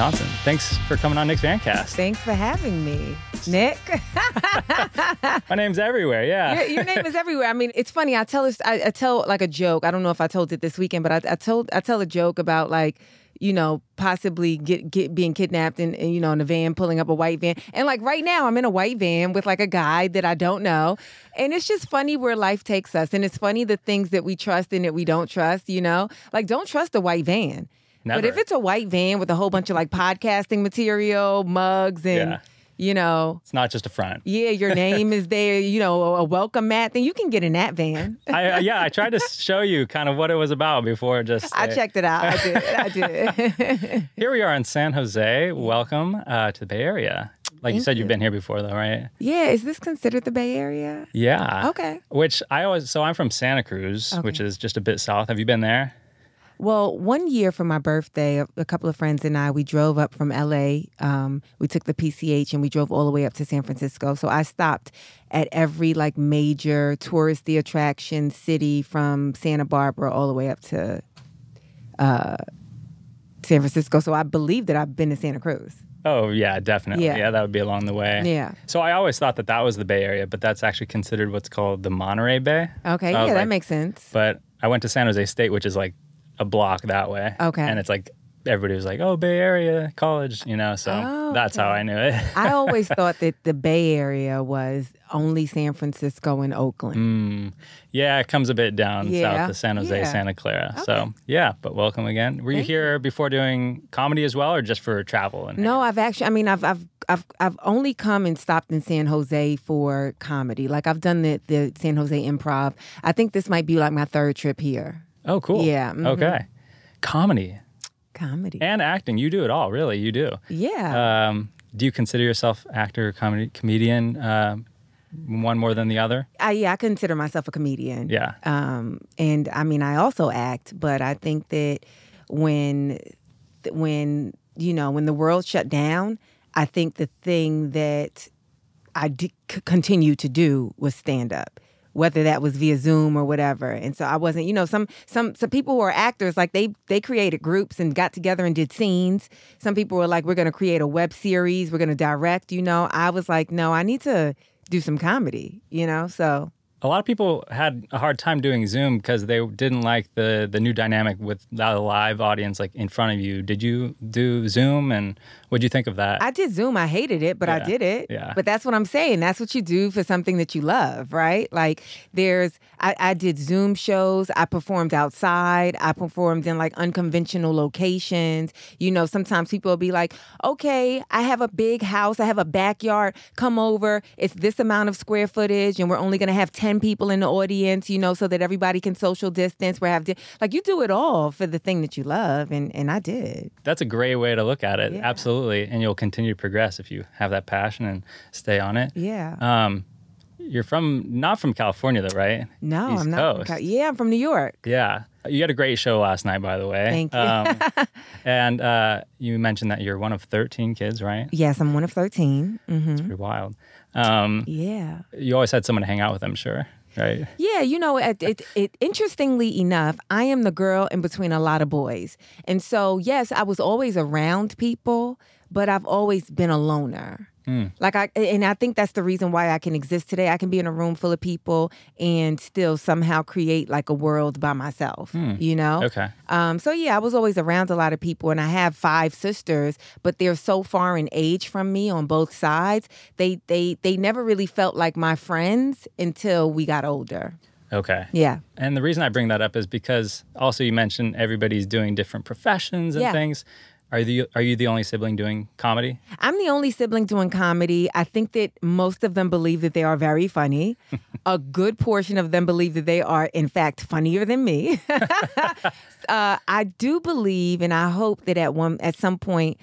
Johnson. Thanks for coming on Nick's Vancast. Thanks for having me, Nick. My name's everywhere. Yeah. your, your name is everywhere. I mean, it's funny. I tell this. I, I tell like a joke. I don't know if I told it this weekend, but I, I told I tell a joke about like you know, possibly get get being kidnapped and, you know in a van, pulling up a white van. And like right now, I'm in a white van with like a guy that I don't know, and it's just funny where life takes us. And it's funny the things that we trust and that we don't trust. You know, like don't trust a white van. Never. But if it's a white van with a whole bunch of like podcasting material, mugs, and Yeah. you know, It's not just a front. yeah, your name is there, you know, a welcome mat, then you can get in that van. I, uh, yeah, I tried to show you kind of what it was about before. Just I uh, checked it out. I did. I did. Here we are in San Jose. Welcome uh, to the Bay Area. Like you said, you've been here before, though, right? yeah, is this considered the Bay Area? Yeah. Okay. Which I always so I'm from Santa Cruz, which is just a bit south. Have you been there? Well, one year for my birthday, a, couple of friends and I, we drove up from LA. Um, we took the PCH and we drove all the way up to San Francisco. So I stopped at every like major touristy attraction city from Santa Barbara all the way up to uh, San Francisco. So I believe that I've been to Santa Cruz. Oh yeah, definitely. Yeah. Yeah, that would be along the way. Yeah. So I always thought that that was the Bay Area, but that's actually considered what's called the Monterey Bay. Okay, yeah, was that makes sense. But I went to San Jose State, which is like a block that way. Okay. And it's like everybody was like, "Oh, Bay Area college," you know. So Oh, that's how. I knew it. I always thought that the Bay Area was only San Francisco and Oakland. Mm, yeah, it comes a bit down Yeah, south to San Jose, yeah. Santa Clara. Okay. So yeah, but welcome again. Were you Thank here before doing comedy as well, or just for travel? And No, I've actually. I mean, I've I've I've I've only come and stopped in San Jose for comedy. Like I've done the the San Jose Improv. I think this might be like my third trip here. Oh, cool. Yeah, mhm. Okay. Comedy Comedy. and acting, you do it all, really. You do. yeah. Um, do you consider yourself actor, comedy, comedian, um, one more than the other? I yeah, I consider myself a comedian. Yeah. Um, and I mean, I also act, but I think that when, when you know, when the world shut down, I think the thing that I did c- continue to do was stand up, whether that was via Zoom or whatever. And so I wasn't, you know, some some some people who are actors like they they created groups and got together and did scenes. Some people were like, we're going to create a web series, we're going to direct. You know, I was like, no, I need to do some comedy. You know, so. A lot of people had a hard time doing Zoom because they didn't like the the new dynamic with the live audience like in front of you. Did you do Zoom and what'd you think of that? I did Zoom. I hated it, but I did it. yeah. But that's what I'm saying. That's what you do for something that you love, right? Like there's, I, I did Zoom shows. I performed outside. I performed in like unconventional locations. You know, sometimes people will be like, okay, I have a big house. I have a backyard. Come over. It's this amount of square footage and we're only going to have 10 people in the audience, you know, so that everybody can social distance. We have, di- like you do it all for the thing that you love. And, and I did. That's a great way to look at it. Yeah. Absolutely. And you'll continue to progress if you have that passion and stay on it. Yeah. Um, you're from not from California though, right? No, East I'm not. From Cal- yeah, I'm from New York. Yeah. You had a great show last night, by the way. Thank you. Um, and uh, you mentioned that you're one of 13 kids, right? Yes, I'm one of 13. hmm It's Pretty wild. Um, Yeah. you always had someone to hang out with, I'm sure, right? Yeah, you know, it, it, it, interestingly enough, I am the girl in between a lot of boys. And so, yes, I was always around people, but I've always been a loner. Like I and I think that's the reason why I can exist today. I can be in a room full of people and still somehow create like a world by myself. You know? Okay. Um, so yeah, I was always around a lot of people, and I have five sisters, but they're so far in age from me on both sides. They they they never really felt like my friends until we got older. Okay. Yeah, And the reason I bring that up is because also you mentioned everybody's doing different professions and Yeah. things. Are the are you the only sibling doing comedy? I'm the only sibling doing comedy. I think that most of them believe that they are very funny. a good portion of them believe that they are, in fact, funnier than me. uh, I do believe, and I hope that at one at some point.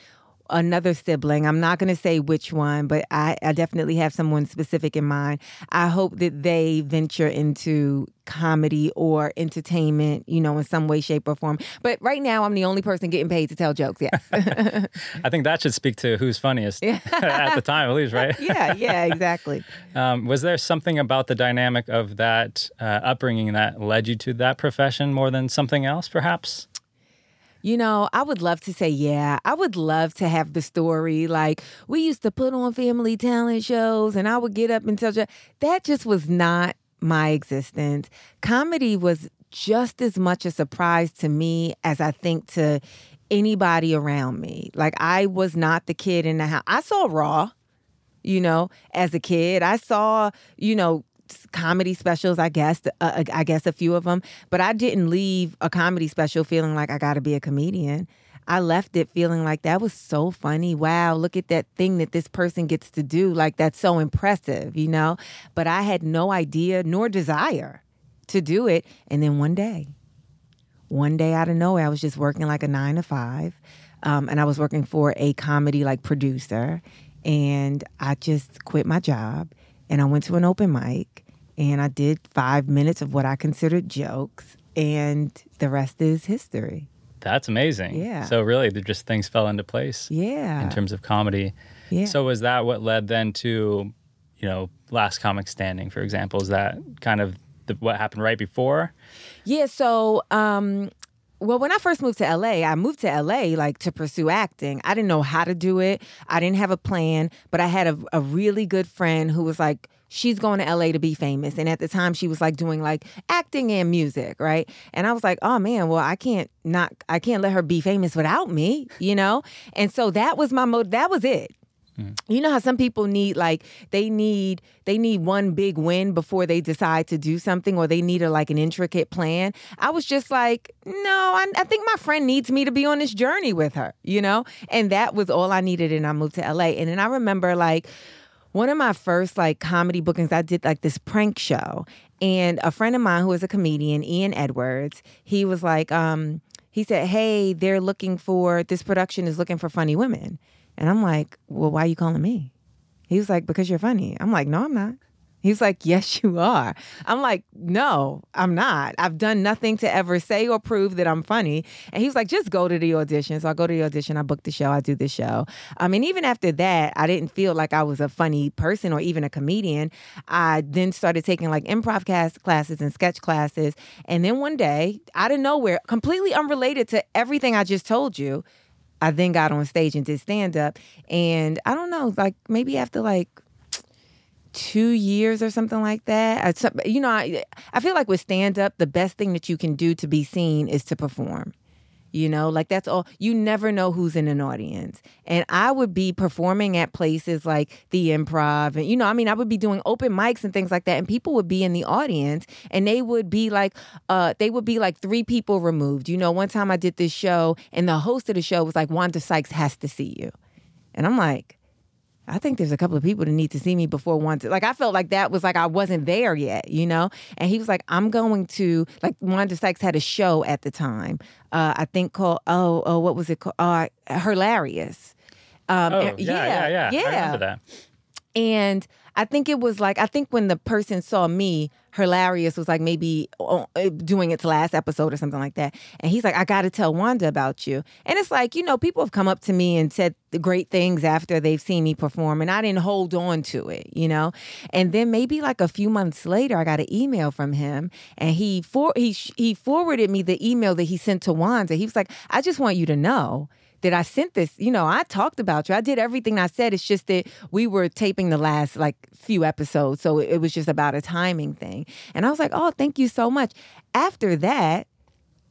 Another sibling. I'm not going to say which one, but I, I definitely have someone specific in mind. I hope that they venture into comedy or entertainment, you know, in some way, shape, or form. But right now, I'm the only person getting paid to tell jokes. Yes. I think that should speak to who's funniest at the time, at least, right? yeah, yeah, exactly. Um, was there something about the dynamic of that uh, upbringing that led you to that profession more than something else, perhaps? You know, I would love to say, yeah, I would love to have the story. Like, we used to put on family talent shows and I would get up and tell you. That just was not my existence. Comedy was just as much a surprise to me as I think to anybody around me. Like, I was not the kid in the house. I saw Raw, you know, as a kid. I saw, you know, comedy specials, I guess, uh, uh, I guess a few of them, but I didn't leave a comedy special feeling like I got to be a comedian. I left it feeling like that was so funny. Wow, look at that thing that this person gets to do. Like that's so impressive, you know? But I had no idea nor desire to do it. And then one day, one day out of nowhere, I was just working like a nine to five. Um, and I was working for a comedy like producer. And I just quit my job and I went to an open mic and I did five minutes of what I considered jokes, and the rest is history. That's amazing. Yeah. So really, just things fell into place. Yeah. In terms of comedy. Yeah. So was that what led then to, you know, Last Comic Standing, for example? Is that kind of the, what happened right before? Yeah. So um, well, when I first moved to LA, I moved to LA like to pursue acting. I didn't know how to do it. I didn't have a plan, but I had a, a really good friend who was like, she's going to LA to be famous. And at the time she was like doing like acting and music, right? And I was like, oh man, well, I can't not I can't let her be famous without me, you know? And so that was my mode. That was it. Mm. You know how some people need like they need they need one big win before they decide to do something or they need a like an intricate plan. I was just like, no, I, I think my friend needs me to be on this journey with her, you know? And that was all I needed and I moved to LA. And then I remember like one of my first like comedy bookings, I did like this prank show. And a friend of mine who is a comedian, Ian Edwards, he was like, um, he said, Hey, they're looking for this production is looking for funny women. And I'm like, well, why are you calling me? He was like, because you're funny. I'm like, no, I'm not. He's like, yes, you are. I'm like, no, I'm not. I've done nothing to ever say or prove that I'm funny. And he was like, just go to the audition. So I go to the audition. I book the show. I do the show. Um, I mean, even after that, I didn't feel like I was a funny person or even a comedian. I then started taking like improv cast classes and sketch classes. And then one day, out of nowhere, completely unrelated to everything I just told you, I then got on stage and did stand up. And I don't know, like maybe after like two years or something like that. You know, I, I feel like with stand up, the best thing that you can do to be seen is to perform. You know, like that's all. You never know who's in an audience. And I would be performing at places like the improv. And, you know, I mean, I would be doing open mics and things like that. And people would be in the audience and they would be like, uh, they would be like three people removed. You know, one time I did this show and the host of the show was like, Wanda Sykes has to see you. And I'm like, I think there's a couple of people that need to see me before one. To, like I felt like that was like I wasn't there yet, you know. And he was like, "I'm going to like." Wanda Sykes had a show at the time, uh, I think called oh oh what was it called? Uh, Herlarious. Um, oh yeah, yeah, yeah, yeah. I remember that. And I think it was like I think when the person saw me, Herlarious was like maybe uh, doing its last episode or something like that. And he's like, I got to tell Wanda about you. And it's like, you know, people have come up to me and said the great things after they've seen me perform, and I didn't hold on to it, you know. And then maybe like a few months later, I got an email from him, and he for he he forwarded me the email that he sent to Wanda. He was like, I just want you to know that I sent this, you know, I talked about you. I did everything I said. It's just that we were taping the last like few episodes. So it was just about a timing thing. And I was like, oh, thank you so much. After that,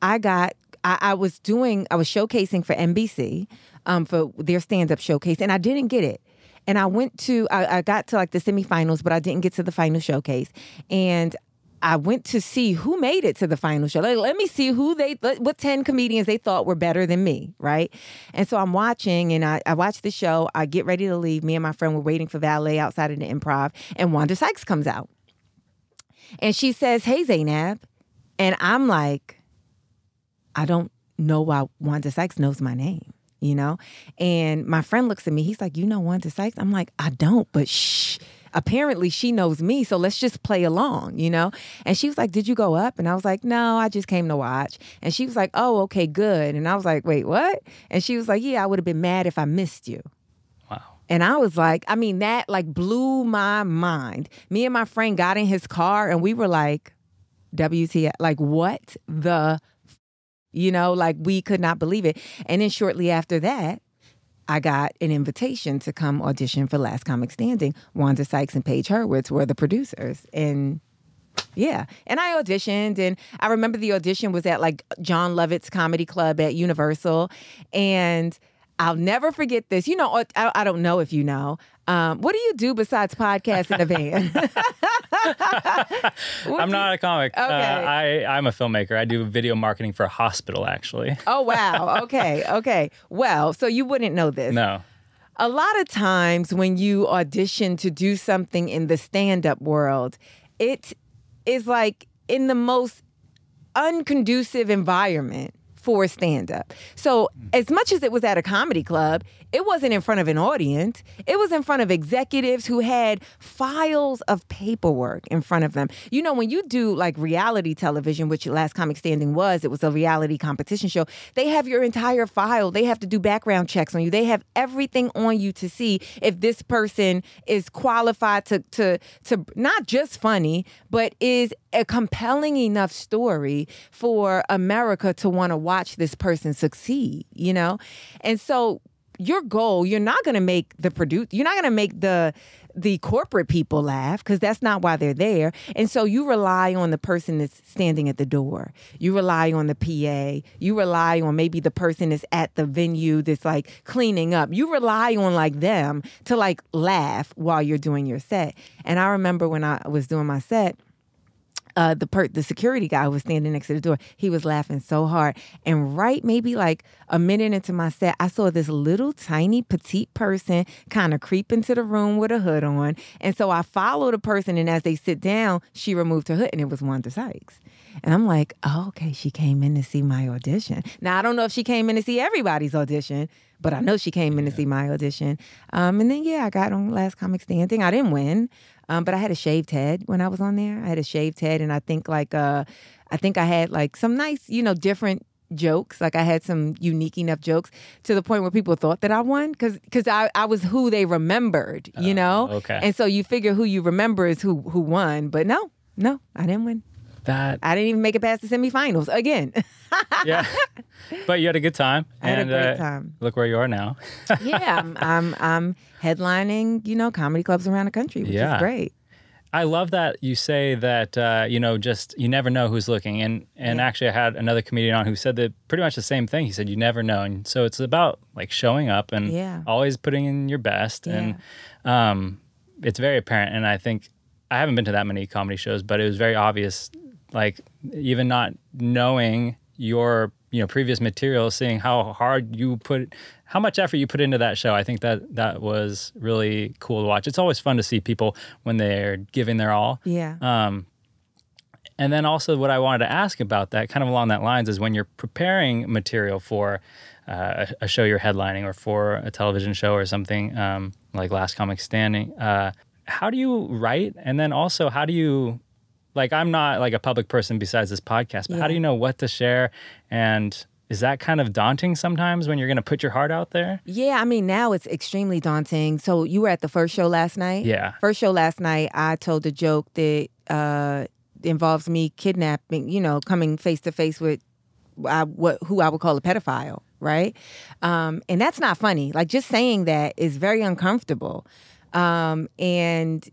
I got, I, I was doing, I was showcasing for NBC um, for their stand up showcase, and I didn't get it. And I went to, I, I got to like the semifinals, but I didn't get to the final showcase. And I went to see who made it to the final show. Like, let me see who they, what 10 comedians they thought were better than me, right? And so I'm watching and I, I watch the show. I get ready to leave. Me and my friend were waiting for valet outside of the improv, and Wanda Sykes comes out. And she says, Hey, Zainab. And I'm like, I don't know why Wanda Sykes knows my name, you know? And my friend looks at me. He's like, You know Wanda Sykes? I'm like, I don't, but shh apparently she knows me, so let's just play along, you know? And she was like, Did you go up? And I was like, No, I just came to watch. And she was like, Oh, okay, good. And I was like, Wait, what? And she was like, Yeah, I would have been mad if I missed you. Wow. And I was like, I mean, that like blew my mind. Me and my friend got in his car and we were like, WTF, like, what the You know, like we could not believe it. And then shortly after that, I got an invitation to come audition for Last Comic Standing. Wanda Sykes and Page Hurwitz were the producers. And yeah. And I auditioned and I remember the audition was at like Jon Lovitz's comedy club at Universal. And I'll never forget this. You know, I, I don't know if you know. Um, what do you do besides podcast in a van? I'm not a comic. Okay. Uh, I, I'm a filmmaker. I do video marketing for a hospital, actually. oh, wow. Okay. Okay. Well, so you wouldn't know this. No. A lot of times when you audition to do something in the stand up world, it is like in the most unconducive environment for stand up. So, as much as it was at a comedy club, it wasn't in front of an audience. It was in front of executives who had files of paperwork in front of them. You know, when you do like reality television, which Last Comic Standing was, it was a reality competition show, they have your entire file. They have to do background checks on you. They have everything on you to see if this person is qualified to to to not just funny, but is a compelling enough story for America to want to watch this person succeed, you know? And so your goal, you're not going to make the produce, you're not going to make the the corporate people laugh because that's not why they're there. And so you rely on the person that's standing at the door. You rely on the PA. You rely on maybe the person that's at the venue that's like cleaning up. You rely on like them to like laugh while you're doing your set. And I remember when I was doing my set, uh, the per- the security guy who was standing next to the door, he was laughing so hard. And right maybe like a minute into my set, I saw this little tiny petite person kind of creep into the room with a hood on. And so I followed the person, and as they sit down, she removed her hood, and it was Wanda Sykes. And I'm like, oh, okay, she came in to see my audition. Now I don't know if she came in to see everybody's audition, but I know she came in to see my audition. Um, and then yeah, I got on Last Comic Standing. I didn't win, um, but I had a shaved head when I was on there. I had a shaved head, and I think like uh, I think I had like some nice, you know, different jokes. Like I had some unique enough jokes to the point where people thought that I won because because I, I was who they remembered, you uh, know. Okay. And so you figure who you remember is who who won, but no, no, I didn't win. That I didn't even make it past the semifinals again. yeah, but you had a good time. I had and, a great uh, time. Look where you are now. yeah, I'm, I'm, I'm headlining, you know, comedy clubs around the country, which yeah. is great. I love that you say that uh, you know just you never know who's looking, and and yeah. actually I had another comedian on who said that pretty much the same thing. He said you never know, and so it's about like showing up and yeah. always putting in your best, yeah. and um, it's very apparent. And I think I haven't been to that many comedy shows, but it was very obvious, like even not knowing your you know previous material, seeing how hard you put, how much effort you put into that show. I think that that was really cool to watch. It's always fun to see people when they're giving their all. Yeah. Um, and then also what I wanted to ask about that, kind of along that lines, is when you're preparing material for uh, a, show you're headlining or for a television show or something um, like Last Comic Standing. Uh, how do you write? And then also, how do you like I'm not like a public person besides this podcast, but yeah. how do you know what to share and is that kind of daunting sometimes when you're going to put your heart out there? Yeah, I mean, now it's extremely daunting. So you were at the first show last night? Yeah. First show last night, I told a joke that uh, involves me kidnapping, you know, coming face to face with I, what who I would call a pedophile, right? Um, and that's not funny. Like just saying that is very uncomfortable, um, and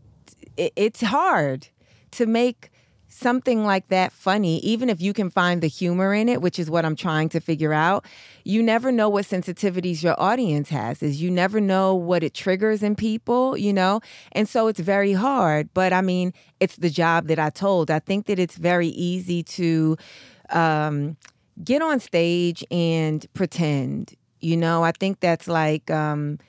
it, it's hard to make something like that funny, even if you can find the humor in it, which is what I'm trying to figure out, you never know what sensitivities your audience has. Is you never know what it triggers in people, you know? And so it's very hard, but I mean, it's the job that I told. I think that it's very easy to um, get on stage and pretend. You know, I think that's like um,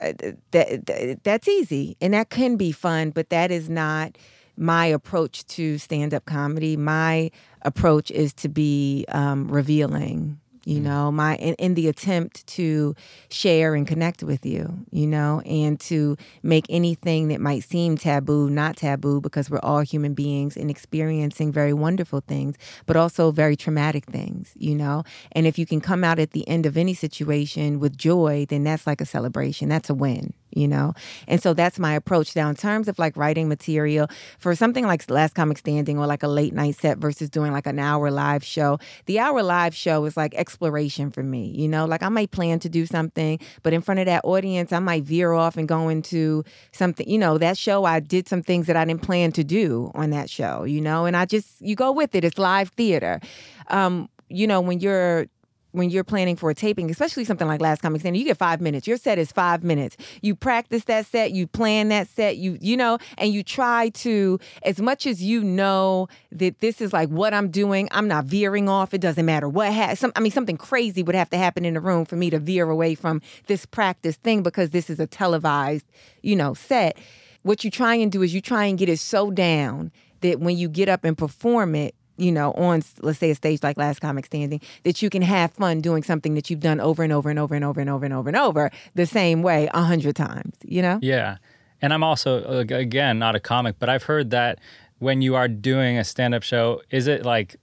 uh, that, that that's easy and that can be fun, but that is not my approach to stand up comedy, my approach is to be um, revealing. You mm. know, my in, in, the attempt to share and connect with you, you know, and to make anything that might seem taboo not taboo because we're all human beings and experiencing very wonderful things, but also very traumatic things, you know. And if you can come out at the end of any situation with joy, then that's like a celebration. That's a win, you know? And so that's my approach. Now, in terms of like writing material for something like Last Comic Standing or like a late night set versus doing like an hour live show, the hour live show is like exploration for me, you know? Like I might plan to do something, but in front of that audience, I might veer off and go into something, you know, that show, I did some things that I didn't plan to do on that show, you know? And I just, you go with it. It's live theater. Um, you know, when you're when you're planning for a taping, especially something like Last Comic Standing, you get five minutes. Your set is five minutes. You practice that set, you plan that set, you you know, and you try to, as much as you know that this is like what I'm doing, I'm not veering off. It doesn't matter what has. Some, I mean, something crazy would have to happen in the room for me to veer away from this practice thing because this is a televised, you know, set. What you try and do is you try and get it so down that when you get up and perform it, you know, on let's say a stage like Last Comic Standing, that you can have fun doing something that you've done over and over and over and over and over and over and over the same way a hundred times. You know? Yeah, and I'm also again not a comic, but I've heard that when you are doing a stand-up show, is it like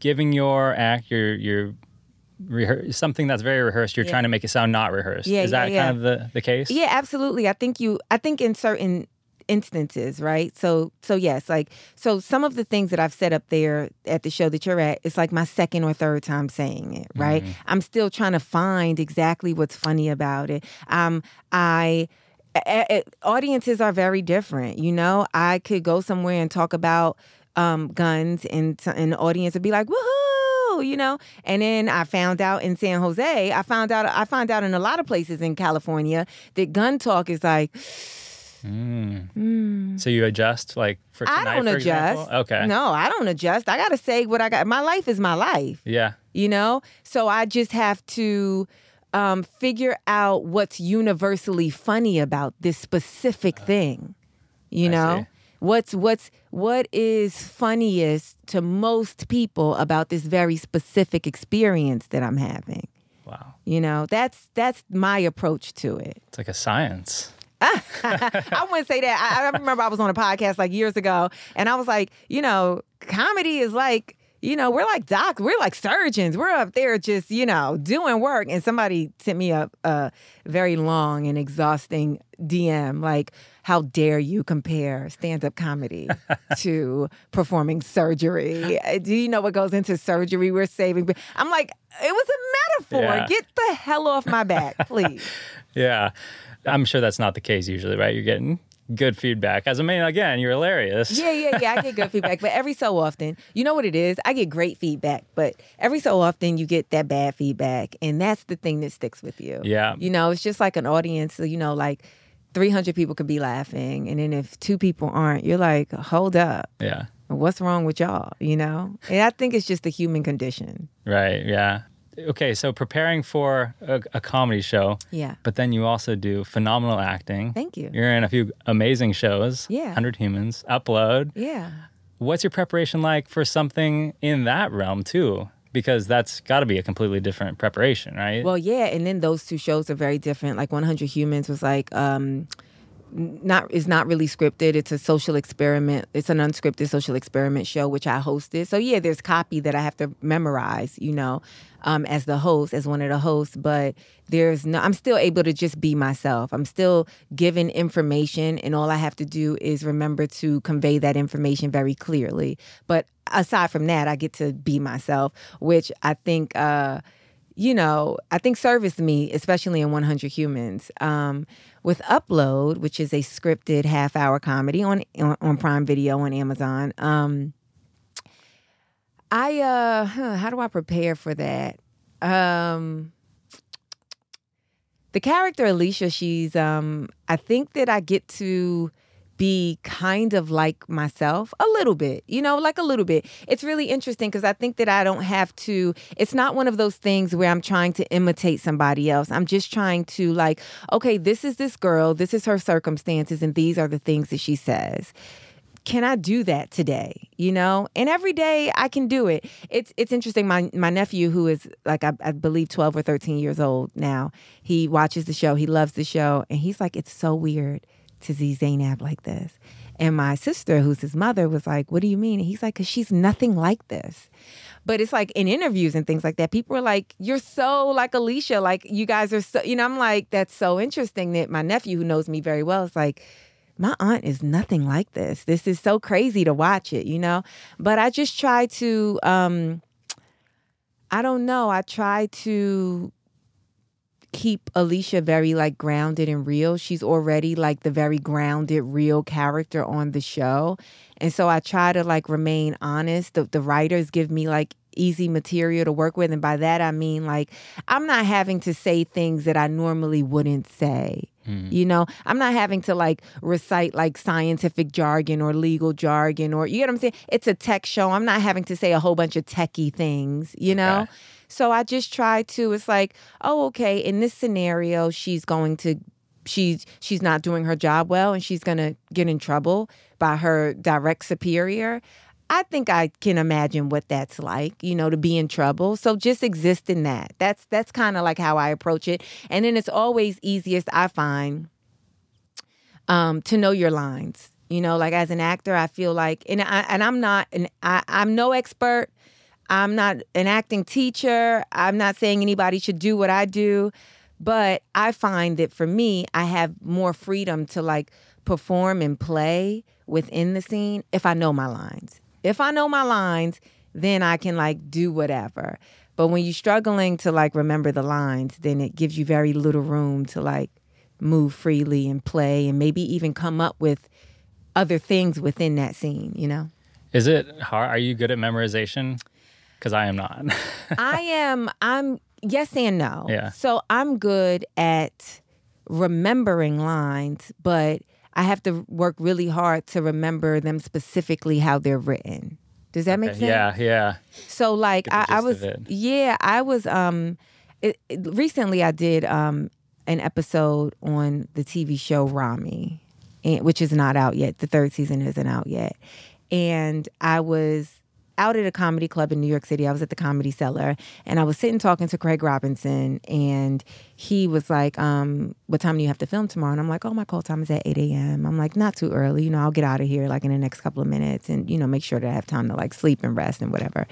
giving your act your your rehearse something that's very rehearsed you're yeah. trying to make it sound not rehearsed yeah, is that yeah, kind of the, the case yeah absolutely i think you i think in certain instances, right? So so yes, like so some of the things that I've set up there at the show that you're at, it's like my second or third time saying it, right? Mm-hmm. I'm still trying to find exactly what's funny about it. Um I audiences are very different, you know? I could go somewhere and talk about um, guns and the audience would be like, "Woohoo!" you know. And then I found out in San Jose, I found out I found out in a lot of places in California that gun talk is like Mm. Mm. So you adjust like for tonight, I don't for adjust. Example? Okay. No, I don't adjust. I got to say what I got. My life is my life. Yeah. You know? So I just have to um, figure out what's universally funny about this specific uh, thing. You I know? See. What's what's what is funniest to most people about this very specific experience that I'm having? Wow. You know, that's that's my approach to it. It's like a science. I wouldn't say that. I, I remember I was on a podcast like years ago, and I was like, you know, comedy is like you know, we're like docs, we're like surgeons. We're up there just, you know, doing work. And somebody sent me a, a very long and exhausting DM, like, how dare you compare stand up comedy to performing surgery? Uh, do you know what goes into surgery? We're saving. I'm like, it was a metaphor. Yeah. Get the hell off my back, please. yeah. I'm sure that's not the case usually, right? You're getting good feedback. As a man, again, you're hilarious. Yeah, yeah, yeah. I get good feedback, but every so often, you know what it is? I get great feedback, but every so often you get that bad feedback, and that's the thing that sticks with you. Yeah. You know, it's just like an audience. You know, like 300 people could be laughing, and then if two people aren't, you're like, hold up. Yeah. What's wrong with y'all? You know, and I think it's just the human condition. Right. Yeah okay, so preparing for a, a, comedy show. Yeah. But then you also do phenomenal acting. Thank you. You're in a few amazing shows. Yeah. 100 Humans, Upload. Yeah. What's your preparation like for something in that realm too? Because that's got to be a completely different preparation, right? Well, yeah, and then those two shows are very different. Like 100 Humans was like um not is not really scripted. It's a social experiment. It's an unscripted social experiment show which I hosted. So yeah, there's copy that I have to memorize, you know, um, as the host, as one of the hosts. But there's no. I'm still able to just be myself. I'm still given information, and all I have to do is remember to convey that information very clearly. But aside from that, I get to be myself, which I think. Uh, you know, I think serviced me, especially in 100 Humans. Um, with Upload, which is a scripted half hour comedy on, on, on Prime Video on Amazon. Um, I uh, huh, how do I prepare for that? Um, the character Aleesha, she's um, I think that I get to be kind of like myself a little bit, you know, like a little bit. It's really interesting because I think that I don't have to, it's not one of those things where I'm trying to imitate somebody else. I'm just trying to, like, okay, this is this girl, this is her circumstances, and these are the things that she says can I do that today? You know, and every day I can do it. It's it's interesting. My my nephew, who is like I, I, believe twelve or thirteen years old now, he watches the show. He loves the show, and he's like, it's so weird to see Zainab like this. And my sister, who's his mother, was like, What do you mean? And he's like, Because she's nothing like this. But it's like in interviews and things like that, people are like, You're so like Aleesha. Like, you guys are so, you know, I'm like, That's so interesting that my nephew, who knows me very well, is like, my aunt is nothing like this. This is so crazy to watch it, you know? But I just try to, um, I don't know, I try to keep Aleesha very like grounded and real. She's already like the very grounded, real character on the show. And so I try to like remain honest. The, the writers give me like easy material to work with. And by that, I mean like I'm not having to say things that I normally wouldn't say. Mm-hmm. You know, I'm not having to like recite like scientific jargon or legal jargon or you get what I'm saying? It's a tech show. I'm not having to say a whole bunch of techie things, you know? Okay. So I just try to, it's like, oh, okay, in this scenario, she's going to she's she's not doing her job well and she's gonna get in trouble by her direct superior. I think I can imagine what that's like, you know, to be in trouble. So just exist in that. That's that's kind of like how I approach it. And then it's always easiest, I find, um, to know your lines. You know, like as an actor, I feel like, and I and I'm not, an I, I'm no expert. I'm not an acting teacher. I'm not saying anybody should do what I do, but I find that for me, I have more freedom to like perform and play within the scene if I know my lines. If I know my lines, then I can like do whatever. But when you're struggling to like remember the lines, then it gives you very little room to like move freely and play and maybe even come up with other things within that scene, you know? Is it hard? Are you good at memorization? Because I am not. I am I'm yes and no. Yeah. So I'm good at remembering lines, but I have to work really hard to remember them specifically how they're written. Does that make sense? yeah, yeah. So like I, I was yeah, I was um it, it- recently I did um an episode on the TV show Ramy, and, which is not out yet. The third season isn't out yet. And I was out at a comedy club in New York City. I was at the Comedy Cellar and I was sitting talking to Craig Robinson and he was like, um, what time do you have to film tomorrow? And I'm like, oh, my call time is at 8 a.m. I'm like, not too early. You know, I'll get out of here like in the next couple of minutes and, you know, make sure that I have time to like sleep and rest and whatever.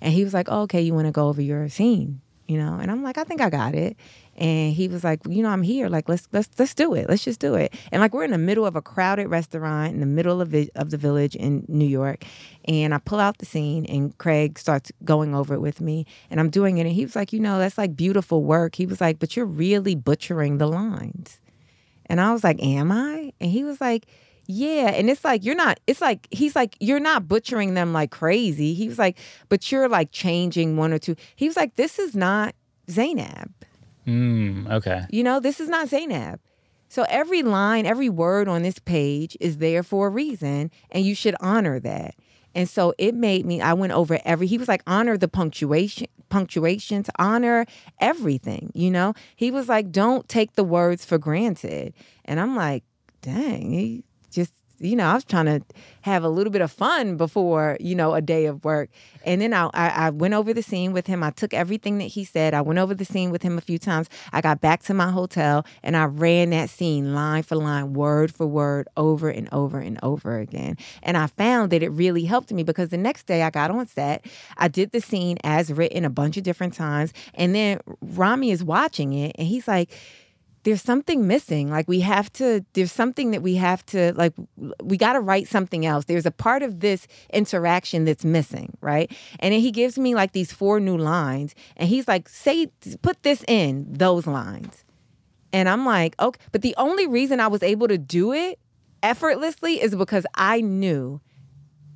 And he was like, oh, okay, you want to go over your scene? You know, and I'm like, I think I got it. And he was like, you know, I'm here. Like, let's let's let's do it. Let's just do it. And like, we're in the middle of a crowded restaurant in the middle of of the village in New York. And I pull out the scene, and Craig starts going over it with me, and I'm doing it. And he was like, you know, that's like beautiful work. He was like, but you're really butchering the lines. And I was like, Am I? And he was like, Yeah. And it's like, you're not, it's like, he's like, You're not butchering them like crazy. He was like, But you're like changing one or two. He was like, This is not Zainab. Mm, okay. You know, this is not Zainab. So every line, every word on this page is there for a reason, and you should honor that. And so it made me. I went over every. He was like, honor the punctuation, punctuations, honor everything. You know, he was like, don't take the words for granted. And I'm like, dang, he just. You know, I was trying to have a little bit of fun before, you know, a day of work. And then I, I, went over the scene with him. I took everything that he said. I went over the scene with him a few times. I got back to my hotel and I ran that scene line for line, word for word, over and over and over again. And I found that it really helped me because the next day I got on set. I did the scene as written a bunch of different times. And then Ramy is watching it and he's like, there's something missing. Like we have to, there's something that we have to, like, we got to write something else. There's a part of this interaction that's missing, right? And then he gives me like these four new lines and he's like, say, put this in those lines. And I'm like, okay. But the only reason I was able to do it effortlessly is because I knew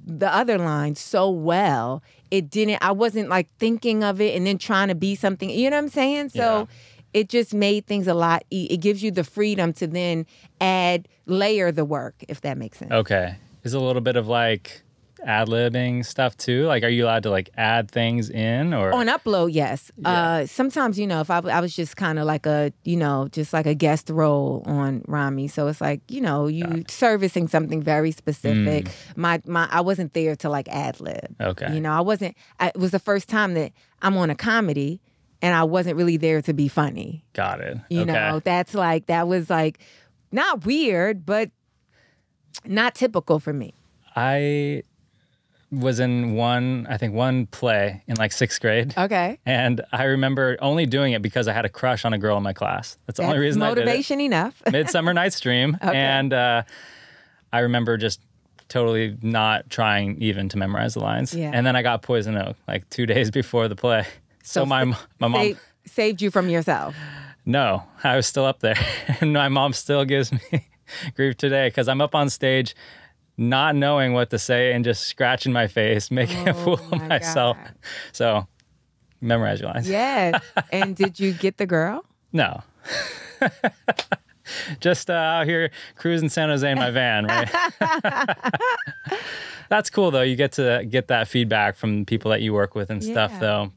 the other line so well. It didn't, I wasn't like thinking of it and then trying to be something. You know what I'm saying? So it just made things a lot, e- it gives you the freedom to then add, layer the work, if that makes sense. Okay. Is a little bit of like ad libbing stuff too? Like, are you allowed to like add things in or? On upload, yes. Uh, sometimes, you know, if I, I was just kind of like a, you know, just like a guest role on Ramy, so it's like, you know, you servicing something very specific. My, my, I wasn't there to like ad lib. Okay. You know, I wasn't. I, it was the first time that I'm on a comedy, and I wasn't really there to be funny. Got it. You okay. know, that's like that was like not weird, but Not typical for me. I was in one, I think one play in like sixth grade. Okay. And I remember only doing it because I had a crush on a girl in my class. That's the only reason motivation enough. I did it. Motivation enough. Midsummer Night's Dream. Okay. And uh, I remember just totally not trying even to memorize the lines. Yeah. And then I got Poison Oak like two days before the play. So, So my, my mom, Sa- saved you from yourself. no, I was still up there. and my mom still gives me grief today because I'm up on stage not knowing what to say and just scratching my face, making a fool Oh of my myself. God. So memorize your lines. Yes. and did you get the girl? No. Just uh, out here cruising San Jose in my van, right? That's cool though. You get to get that feedback from people that you work with and stuff Yeah. though.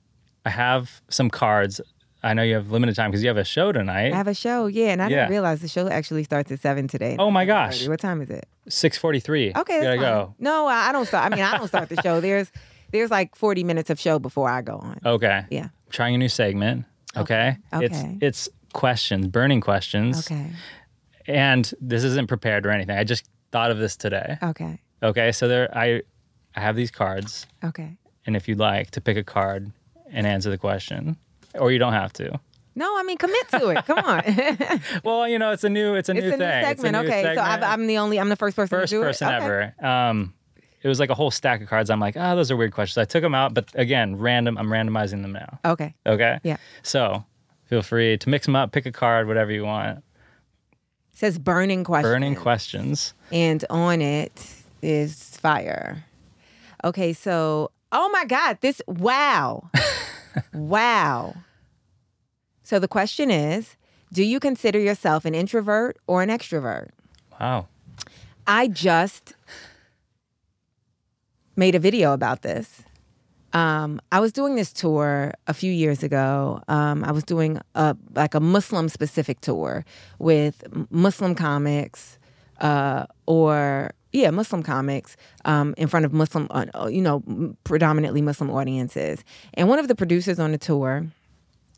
I have some cards. I know you have limited time because you have a show tonight. I have a show. Yeah, and I Yeah. didn't realize the show actually starts at seven today. Oh my gosh. What time is it? 643. Okay, You that's gotta fine. go. No, I don't start. I mean, I don't start the show. There's there's like 40 minutes of show before I go on. Okay. Yeah. Trying a new segment. Okay. Okay. It's it's questions, burning questions. Okay. And this isn't prepared or anything. I just thought of this today. Okay. Okay. So there I I have these cards. Okay. and if you'd like to pick a card and answer the question, or you don't have to. No, I mean commit to it. Come on. Well, you know, it's a new, it's a a new new thing. It's a segment. new okay, so segment. I've, I'm the only. I'm the first person first to do person it. Okay. ever. Um, it was like a whole stack of cards. I'm like, oh, those are weird questions. I took them out, but again, random. I'm randomizing them now. Okay. Okay. Yeah. So feel free to mix them up, pick a card, whatever you want. It says burning questions. Burning questions. and on it is fire. Okay, so oh my god, this wow. wow. So the question is, do you consider yourself an introvert or an extrovert? Wow. I just made a video about this. Um, I was doing this tour a few years ago. Um, I was doing a like a Muslim specific tour with Muslim comics, uh, or yeah, Muslim comics um, in front of Muslim, uh, you know, predominantly Muslim audiences. And one of the producers on the tour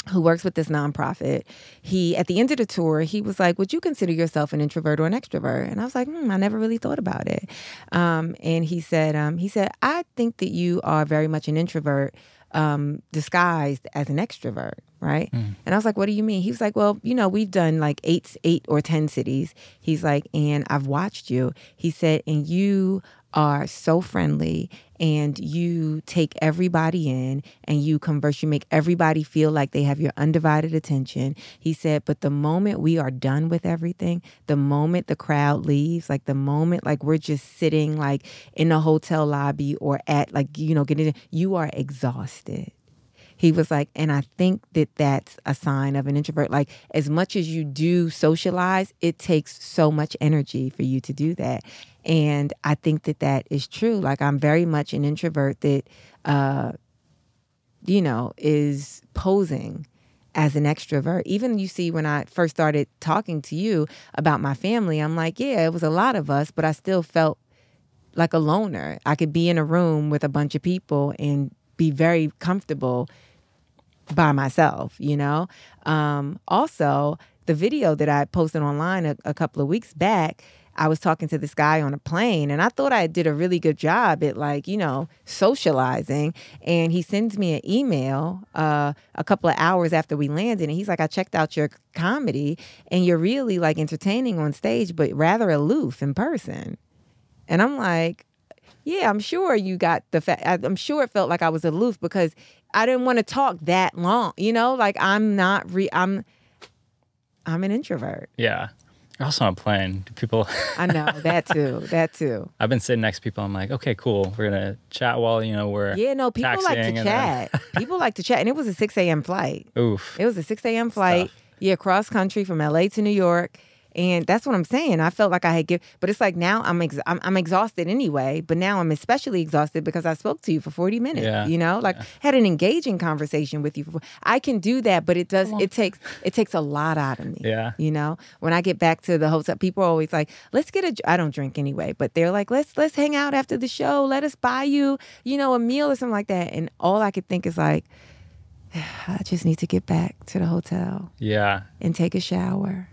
who works with this nonprofit, he at the end of the tour, he was like, "Would you consider yourself an introvert or an extrovert?" And I was like, hmm, "I never really thought about it." Um, and he said, um, "He said I think that you are very much an introvert." Um, disguised as an extrovert, right? And I was like, "What do you mean?" He was like, "Well, you know, we've done like eight, eight or ten cities." He's like, "And I've watched you." He said, "And you are so friendly and you take everybody in and you converse, you make everybody feel like they have your undivided attention. He said, but the moment we are done with everything, the moment the crowd leaves, like the moment like we're just sitting like in a hotel lobby or at like, you know, getting, you are exhausted. He was like, and I think that that's a sign of an introvert. Like, as much as you do socialize, it takes so much energy for you to do that. And I think that that is true. Like, I'm very much an introvert that, uh, you know, is posing as an extrovert. Even you see, when I first started talking to you about my family, I'm like, yeah, it was a lot of us, but I still felt like a loner. I could be in a room with a bunch of people and be very comfortable by myself, you know? Um, also, the video that I posted online a, a couple of weeks back, I was talking to this guy on a plane and I thought I did a really good job at like, you know, socializing. And he sends me an email uh, a couple of hours after we landed and he's like, I checked out your comedy and you're really like entertaining on stage, but rather aloof in person. And I'm like, yeah, I'm sure you got the fact. I'm sure it felt like I was aloof because I didn't want to talk that long. You know, like I'm not re. I'm. I'm an introvert. Yeah. You're also on a plane. Do People, I know that too. That too. I've been sitting next to people. I'm like, okay, cool. We're gonna chat while you know we're Yeah, no, people like to and then- chat. people like to chat, and it was a 6 a.m. flight. Oof. It was a 6 a.m. flight. Yeah, cross country from LA to New York. And that's what I'm saying. I felt like I had give, but it's like now I'm, ex- I'm I'm exhausted anyway. But now I'm especially exhausted because I spoke to you for 40 minutes. Yeah, You know, like had an engaging conversation with you. For, I can do that, but it does. It takes it takes a lot out of me. Yeah. You know, when I get back to the hotel, people are always like, "Let's get a." I don't drink anyway, but they're like, "Let's let's hang out after the show. Let us buy you, you know, a meal or something like that." And all I could think is like, I just need to get back to the hotel Yeah. and take a shower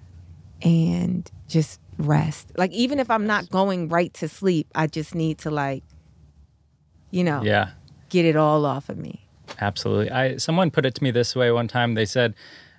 and just rest. Like even if I'm not going right to sleep, I just need to like, you know, Yeah. get it all off of me. Absolutely. I someone put it to me this way one time. They said,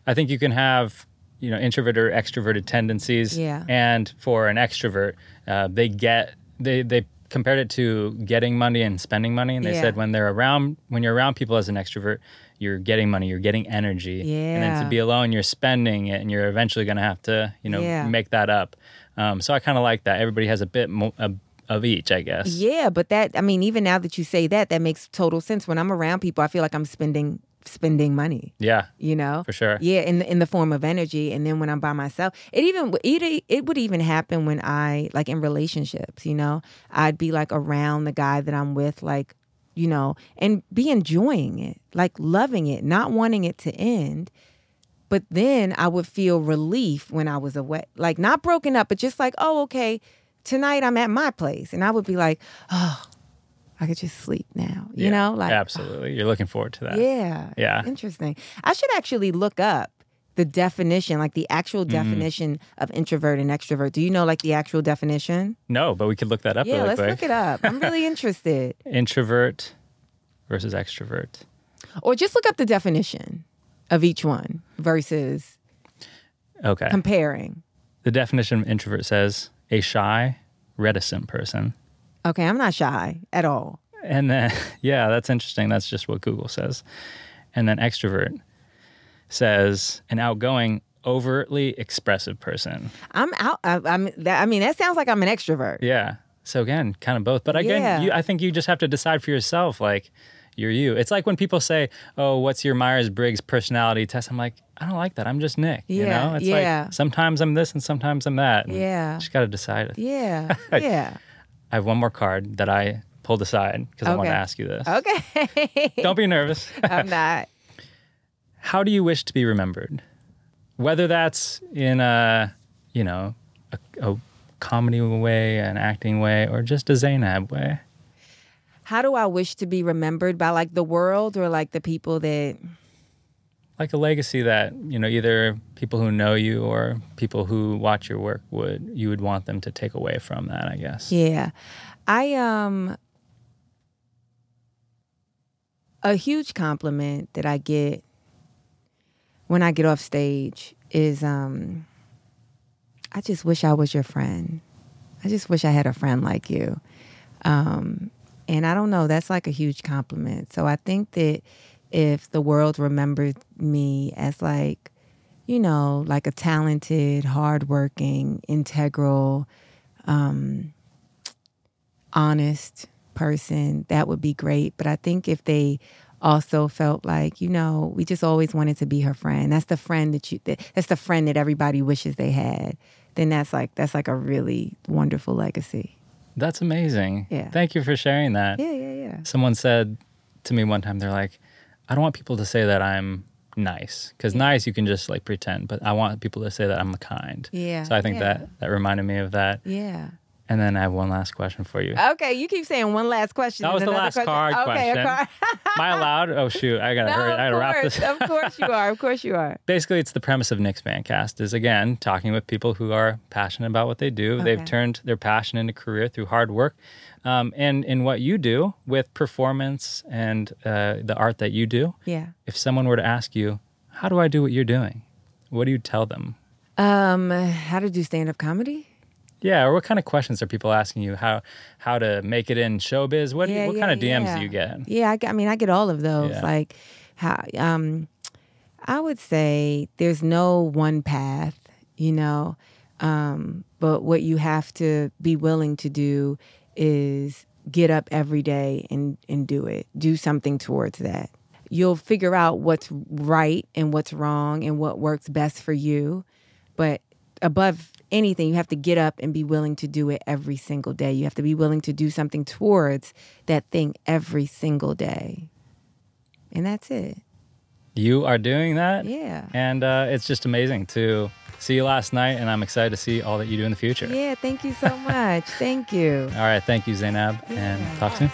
I think you can have you know introvert or extroverted tendencies. Yeah. And for an extrovert, uh, they get they they compared it to getting money and spending money, and they Yeah. said when they're around when you're around people as an extrovert, you're getting money, you're getting energy, Yeah. and then to be alone, you're spending it, and you're eventually going to have to you know Yeah. make that up. Um, so I kind of like that. Everybody has a bit mo- of, of each, I guess. Yeah, but that I mean, even now that you say that, that makes total sense. When I'm around people, I feel like I'm spending spending money. Yeah. You know, For sure. Yeah, in the, in the form of energy, and then when I'm by myself, it even it it would even happen when I like in relationships. You know, I'd be like around the guy that I'm with, like you know, and be enjoying it, like loving it, not wanting it to end. But then I would feel relief when I was away, like not broken up, but just like, oh, okay, tonight I'm at my place, and I would be like, oh, I could just sleep now. You Yeah. know, like absolutely. You're looking forward to that. yeah. Yeah. Interesting. I should actually look up the definition, like the actual Mm-hmm. definition of introvert and extrovert. Do you know like the actual definition? No, but we could look that up yeah, really let's quick. look it up. I'm really interested. introvert versus extrovert. Or just look up the definition of each one versus Okay. comparing. the definition of introvert says a shy, reticent person. Okay, I'm not shy at all. And then, yeah, that's interesting. That's just what Google says. And then extrovert says an outgoing, overtly expressive person. I'm out. I, I'm. That, I mean, that sounds like I'm an extrovert. Yeah. So again, kind of both. But again, Yeah. you, I think you just have to decide for yourself, like, you're you. It's like when people say, "Oh, what's your Myers Briggs personality test?" I'm like, I don't like that. I'm just Nick. you know, it's yeah. like sometimes I'm this and sometimes I'm that. and Yeah. just got to decide it. Yeah. Yeah. I have one more card that I pulled aside because I want to ask you this. Okay. Don't be nervous. I'm not. How do you wish to be remembered? Whether that's in a, you know, a, a comedy way, an acting way, or just a Zainab way. How do I wish to be remembered by like the world or like the people that Like a legacy that, you know, either people who know you or people who watch your work would, you would want them to take away from that, I guess. Yeah. I um a huge compliment that I get when I get off stage is um I just wish I was your friend. I just wish I had a friend like you. Um and I don't know, that's like a huge compliment. So I think that if the world remembered me as like you know, like a talented, hardworking, integral, honest person, that would be great. But I think if they also felt like, you know, we just always wanted to be her friend. That's the friend that you that, that's the friend that everybody wishes they had. Then that's like that's like a really wonderful legacy. That's amazing. Yeah. Thank you for sharing that. Yeah, yeah, yeah. Someone said to me one time, they're like, I don't want people to say that I'm nice because nice you can just like pretend, but I want people to say that I'm kind. Yeah, So I think yeah. that that reminded me of that. Yeah. And then I have one last question for you. Okay, you keep saying one last question. That was the last question. card okay, question. Card. Am I allowed? Oh shoot, I gotta no, hurry. I gotta wrap course, this. of course you are. Of course you are. Basically, it's the premise of Nick's Fancast is again talking with people who are passionate about what they do. They've turned their passion into career through hard work, um, and in what you do with performance and uh, the art that you do. Yeah. If someone were to ask you, "How do I do what you're doing?" What do you tell them? Um, how to do stand up comedy? Yeah, or what kind of questions are people asking you? How how to make it in showbiz? What you, Yeah, what yeah, kind of DMs yeah. do you get? Yeah, I mean, I get all of those. Like, how? Um, I would say there's no one path, you know. Um, but what you have to be willing to do is get up every day and and do it. Do something towards that. You'll figure out what's right and what's wrong and what works best for you. But above anything, you have to get up and be willing to do it every single day. You have to be willing to do something towards that thing every single day. And that's it. You are doing that? Yeah. And uh, it's just amazing to see you last night, and I'm excited to see all that you do in the future. Yeah, thank you so much. thank you. All right, thank you, Zainab, yeah. and talk soon.